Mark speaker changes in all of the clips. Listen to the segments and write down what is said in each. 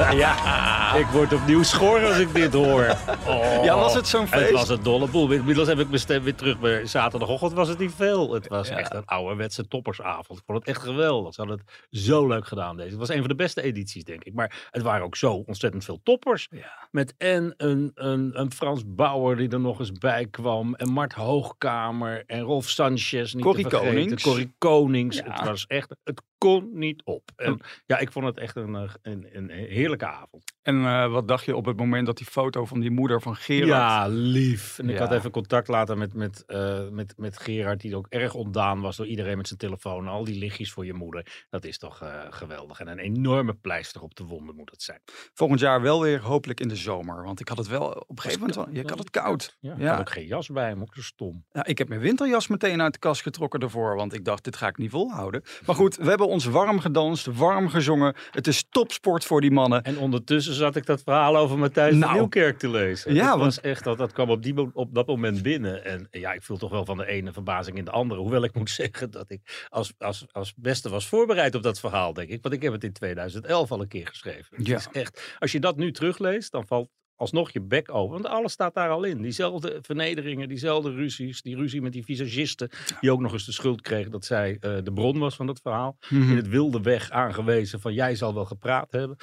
Speaker 1: Ja, ik word opnieuw schor als ik dit hoor. Oh,
Speaker 2: Ja, was het zo'n
Speaker 1: Het
Speaker 2: feest?
Speaker 1: was een dolle boel. Inmiddels heb ik mijn stem weer terug. Maar zaterdagochtend was het niet veel. Het was echt een ouderwetse toppersavond. Ik vond het echt geweldig. Ze hadden het zo leuk gedaan deze. Het was een van de beste edities, denk ik. Maar het waren ook zo ontzettend veel toppers. Met en een, een, een Frans Bauer die er nog eens bij kwam. En Mart Hoogkamer. En Rolf Sanchez. Niet
Speaker 2: Corrie. Konings.
Speaker 1: Corrie Konings.
Speaker 2: Ja.
Speaker 1: Het was echt... Het kon niet op. En ja, ik vond het echt een, eh, een, een heerlijke avond.
Speaker 2: En eh, wat dacht je op het moment dat die foto van die moeder van Gerard...
Speaker 1: Ja, lief. En ik
Speaker 2: Ja.
Speaker 1: had even contact laten met, met, eh, met, met Gerard, die ook erg ontdaan was door iedereen met zijn telefoon. Al die lichtjes voor je moeder. Dat is toch geweldig. En een enorme pleister op de wonden moet het zijn.
Speaker 2: Volgend jaar wel weer hopelijk in de zomer. Want ik had het wel op een gegeven moment... ik had het koud.
Speaker 1: Ja, ik
Speaker 2: Ja.
Speaker 1: had ook geen jas bij hem, ook zo stom.
Speaker 2: Ja, ik heb mijn winterjas meteen uit de kast getrokken ervoor. Want ik dacht, dit ga ik niet volhouden. Maar goed, we hebben ons warm gedanst, warm gezongen. Het is topsport voor die mannen.
Speaker 1: En ondertussen zat ik dat verhaal over Matthijs
Speaker 2: Nou.
Speaker 1: de Nieuwkerk te lezen.
Speaker 2: Ja,
Speaker 1: dat
Speaker 2: want-
Speaker 1: was echt, dat, dat kwam op, die, op dat moment binnen. En ja, ik viel toch wel van de ene verbazing in de andere. Hoewel ik moet zeggen dat ik als, als, als beste was voorbereid op dat verhaal, denk ik. Want ik heb het in 2011 al een keer geschreven. Het
Speaker 2: Ja.
Speaker 1: is echt, als je dat nu terugleest, dan valt alsnog je bek open. Want alles staat daar al in. Diezelfde vernederingen, diezelfde ruzies. Die ruzie met die visagisten. Die ook nog eens de schuld kreeg dat zij eh, de bron was van het verhaal.
Speaker 2: Mhm.
Speaker 1: In het wilde weg aangewezen van jij zal wel gepraat hebben.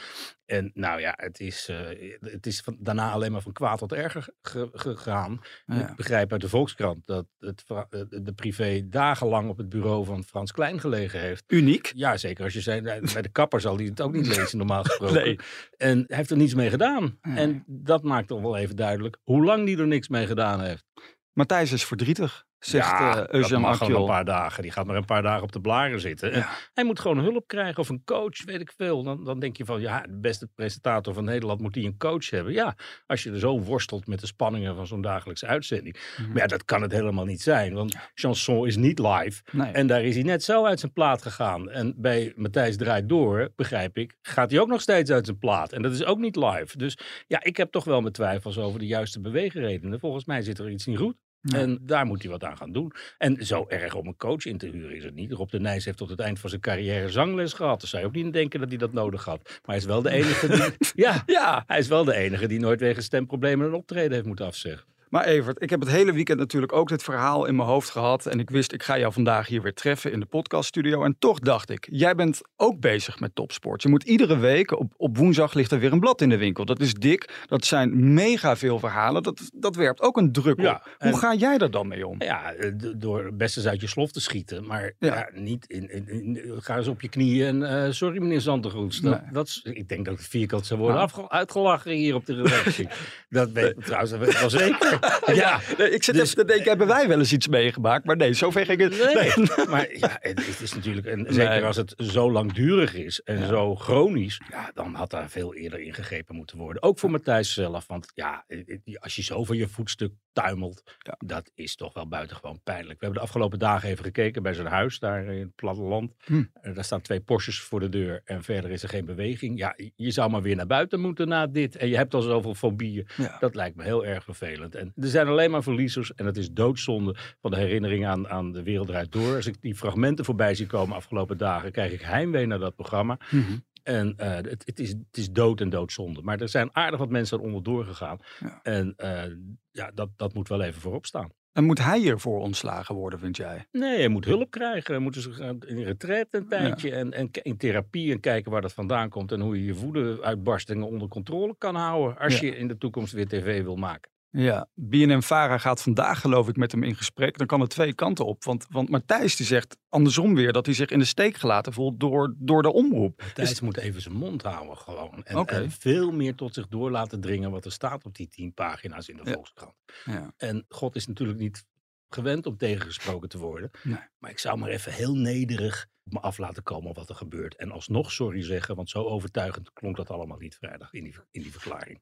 Speaker 1: En nou ja, het is, eh, het is van, daarna alleen maar van kwaad tot erger ge- gegaan.
Speaker 2: Ja.
Speaker 1: Ik begrijp uit de Volkskrant dat het, eh, de privé dagenlang op het bureau van Frans Klein gelegen heeft.
Speaker 2: Uniek.
Speaker 1: Ja, zeker. Als je zei, bij de kapper zal hij het ook niet lezen, normaal gesproken.
Speaker 2: Nee.
Speaker 1: En hij heeft er niets mee gedaan. En dat maakt toch wel even duidelijk hoe lang die er niks mee gedaan heeft.
Speaker 2: Matthijs is verdrietig, zegt
Speaker 1: ja,
Speaker 2: eh
Speaker 1: dat
Speaker 2: Eugène
Speaker 1: een paar dagen. Die gaat maar een paar dagen op de blaren zitten.
Speaker 2: Ja.
Speaker 1: hij moet gewoon hulp krijgen of een coach, weet ik veel. Dan, dan denk je van, ja, de beste presentator van Nederland moet die een coach hebben. Ja, als je er zo worstelt met de spanningen van zo'n dagelijkse uitzending.
Speaker 2: Mhm.
Speaker 1: Maar ja, dat kan het helemaal niet zijn. Want chanson is niet live.
Speaker 2: Nee.
Speaker 1: En daar is hij net zo uit zijn plaat gegaan. En bij Matthijs Draait Door, begrijp ik, gaat hij ook nog steeds uit zijn plaat. En dat is ook niet live. Dus ja, ik heb toch wel mijn twijfels over de juiste beweegredenen. Volgens mij zit er iets niet goed.
Speaker 2: Ja.
Speaker 1: En daar moet hij wat aan gaan doen. En zo erg om een coach in te huren is het niet. Rob de Nijs heeft tot het eind van zijn carrière zangles gehad. Dus zou je ook niet denken dat hij dat nodig had. Maar hij is wel de enige die... ja,
Speaker 2: Ja,
Speaker 1: hij is wel de enige die nooit wegens stemproblemen een optreden heeft moeten afzeggen.
Speaker 2: Maar Evert, ik heb het hele weekend natuurlijk ook dit verhaal in mijn hoofd gehad. En ik wist, ik ga jou vandaag hier weer treffen in de podcaststudio. En toch dacht ik, jij bent ook bezig met topsport. Je moet iedere week, op, op woensdag ligt er weer een blad in de winkel. Dat is dik, dat zijn mega veel verhalen. Dat, dat werpt ook een druk
Speaker 1: Ja,
Speaker 2: op. Hoe ga jij daar dan mee om?
Speaker 1: Ja, eh, door best eens uit je slof te schieten. Maar
Speaker 2: Ja.
Speaker 1: ja. niet in, in, in- ga eens op je knieën en eh, sorry meneer Zantegoeds. Dat,
Speaker 2: Nee.
Speaker 1: dat ik denk dat het vierkant zou worden
Speaker 2: Nou.
Speaker 1: uitgelachen hier op de redactie. dat weet ik trouwens wel zeker. Ja,
Speaker 2: Nee, ik zit
Speaker 1: Dus-
Speaker 2: even te denken, hebben wij wel eens iets meegemaakt? Maar nee, zover ging het.
Speaker 1: Nee, maar ja, het, het is natuurlijk, en zeker als het zo langdurig is en zo chronisch, ja, dan had daar veel eerder ingegrepen moeten worden. Ook voor Matthijs zelf, want ja, eh, als je zo van je voetstuk tuimelt, dat is toch wel buitengewoon pijnlijk. We hebben de afgelopen dagen even gekeken bij zijn huis daar in het platteland.
Speaker 2: Hm.
Speaker 1: Eh, Daar staan twee Porsches voor de deur en verder is er geen beweging. Ja, je zou maar weer naar buiten moeten na dit en je hebt al zoveel fobieën.
Speaker 2: Ja.
Speaker 1: Dat lijkt me heel erg vervelend. En er zijn alleen maar verliezers. En het is doodzonde van de herinnering aan, aan de wereld eruit door. Als ik die fragmenten voorbij zie komen afgelopen dagen, krijg ik heimwee naar dat programma.
Speaker 2: Mhm.
Speaker 1: En eh, het, het, is, het is dood en doodzonde. Maar er zijn aardig wat mensen er onderdoor gegaan.
Speaker 2: Ja.
Speaker 1: En eh, ja, dat, dat moet wel even voorop staan.
Speaker 2: En moet hij hiervoor ontslagen worden, vind jij?
Speaker 1: Nee, je moet hulp krijgen. Je moet dus gaan in retraite een tijdje. En, en in therapie en kijken waar dat vandaan komt. En hoe je je woedeuitbarstingen onder controle kan houden. Als
Speaker 2: Ja.
Speaker 1: je in de toekomst weer tv wil maken.
Speaker 2: Ja, BNM-Vara gaat vandaag geloof ik met hem in gesprek. Dan kan het twee kanten op. Want, want Matthijs die zegt andersom weer dat hij zich in de steek gelaten voelt door, door de omroep.
Speaker 1: Thijs moet even zijn mond houden gewoon. En, en veel meer tot zich door laten dringen wat er staat op die tien pagina's in de
Speaker 2: Ja.
Speaker 1: Volkskrant.
Speaker 2: Ja.
Speaker 1: En God is natuurlijk niet gewend om tegengesproken te worden.
Speaker 2: Nee.
Speaker 1: Maar ik zou maar even heel nederig me af laten komen wat er gebeurt. En alsnog sorry zeggen, want zo overtuigend klonk dat allemaal niet vrijdag in die, in die verklaring.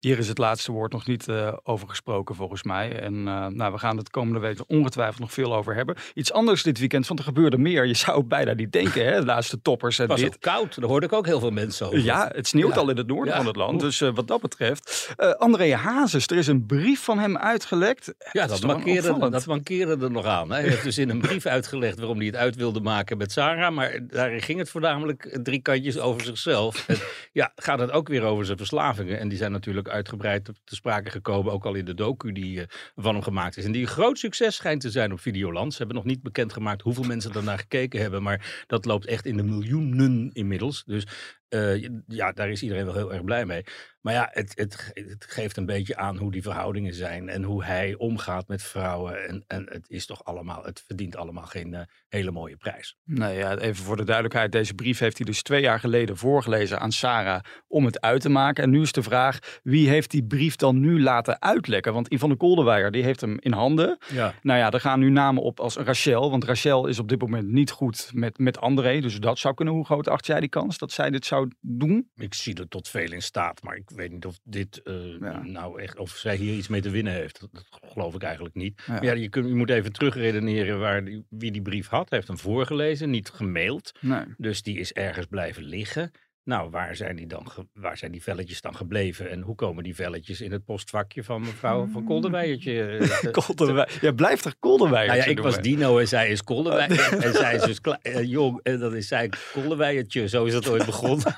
Speaker 2: Hier is het laatste woord nog niet uh, over gesproken volgens mij. En uh, nou, we gaan het komende week ongetwijfeld nog veel over hebben. Iets anders dit weekend, want er gebeurde meer. Je zou bijna niet denken, hè? De laatste toppers en
Speaker 1: het was
Speaker 2: dit.
Speaker 1: ook koud, daar hoorde ik ook heel veel mensen over.
Speaker 2: Ja, het sneeuwt ja. al in het noorden ja. van het land. Dus uh, wat dat betreft. André Hazes, er is een brief van hem uitgelekt.
Speaker 1: Ja, dat, dat mankeerde, dat mankeerde er nog aan. Hij heeft dus in een brief uitgelegd waarom hij het uit wilde maken met Sarah. Maar daar ging het voornamelijk drie kantjes over zichzelf. En ja, gaat het ook weer over zijn verslavingen. En die zijn natuurlijk uitgebreid te sprake gekomen, ook al in de docu die uh, van hem gemaakt is. En die een groot succes schijnt te zijn op Videoland. Ze hebben nog niet bekendgemaakt hoeveel mensen daarnaar gekeken hebben, maar dat loopt echt in de miljoenen inmiddels. Dus uh, ja, daar is iedereen wel heel erg blij mee. Maar ja, het, het, het, geeft een beetje aan hoe die verhoudingen zijn en hoe hij omgaat met vrouwen. En, en het is toch allemaal, het verdient allemaal geen uh, hele mooie prijs.
Speaker 2: Nou ja, even voor de duidelijkheid. Deze brief heeft hij dus twee jaar geleden voorgelezen aan Sarah om het uit te maken. En nu is de vraag, wie heeft die brief dan nu laten uitlekken? Want Yvonne Koldewijer, die heeft hem in handen.
Speaker 1: Ja.
Speaker 2: Nou ja, er gaan nu namen op als Rachel. Want Rachel is op dit moment niet goed met, met André. Dus dat zou kunnen. Hoe groot acht jij die kans dat zij dit zou doen?
Speaker 1: Ik zie er tot veel in staat, maar ik weet niet of dit uh, ja. nou echt, of zij hier iets mee te winnen heeft. Dat, dat geloof ik eigenlijk niet. Ja. Maar ja, je, kunt, je moet even terugredeneren waar die, wie die brief had. Hij heeft hem voorgelezen, niet gemaild.
Speaker 2: Nee.
Speaker 1: Dus die is ergens blijven liggen. Nou, waar zijn, die dan waar zijn die velletjes dan gebleven? En hoe komen die velletjes in het postvakje van mevrouw van Kolderweijertje?
Speaker 2: Kolderweijer. Ja, blijft er Kolderweijertje
Speaker 1: nou ja, ik was Dino en zij is Kolderweijertje. en zij is dus uh, jong en dan is zij Kolderweijertje. Zo is het ooit begonnen.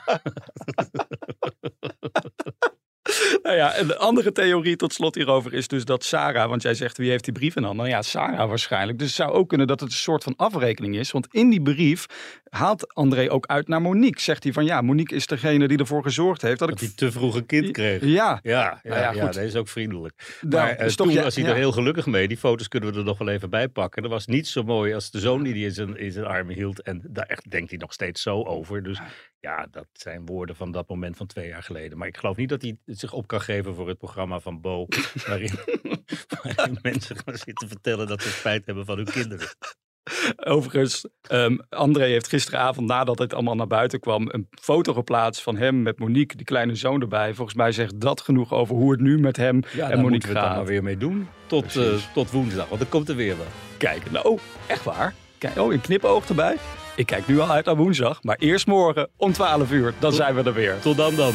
Speaker 2: Nou ja, en de andere theorie tot slot hierover is dus dat Sarah, want jij zegt wie heeft die brief in handen? Nou ja, Sarah waarschijnlijk. Dus het zou ook kunnen dat het een soort van afrekening is. Want in die brief haalt André ook uit naar Monique. Zegt hij van ja, Monique is degene die ervoor gezorgd heeft dat,
Speaker 1: dat
Speaker 2: ik...
Speaker 1: hij te vroeg een kind kreeg.
Speaker 2: Ja.
Speaker 1: Ja, ja,
Speaker 2: Nou ja,
Speaker 1: ja,
Speaker 2: goed.
Speaker 1: dat is ook vriendelijk.
Speaker 2: Nou,
Speaker 1: maar uh,
Speaker 2: toch
Speaker 1: toen was hij er heel gelukkig mee. Die foto's kunnen we er nog wel even bij pakken. Dat was niet zo mooi als de zoon die hij in zijn, in zijn armen hield. En daar echt denkt hij nog steeds zo over. Dus ja, dat zijn woorden van dat moment van twee jaar geleden. Maar ik geloof niet dat hij zich op kan geven voor het programma van Bo. waarin, waarin mensen gaan zitten vertellen dat ze spijt hebben van hun kinderen.
Speaker 2: Overigens, ehm, André heeft gisteravond, nadat het allemaal naar buiten kwam, een foto geplaatst van hem met Monique, die kleine zoon erbij. Volgens mij zegt dat genoeg over hoe het nu met hem
Speaker 1: Ja,
Speaker 2: en Monique
Speaker 1: moeten we het dan
Speaker 2: gaat.
Speaker 1: maar weer mee doen. Tot, eh, tot woensdag, want dan komt er weer wat.
Speaker 2: Kijken. Nou, echt waar? Kijk, oh, een knipoog erbij. Ik kijk nu al uit naar woensdag, maar eerst morgen om 12 uur. Dan zijn we er weer.
Speaker 1: Tot dan dan.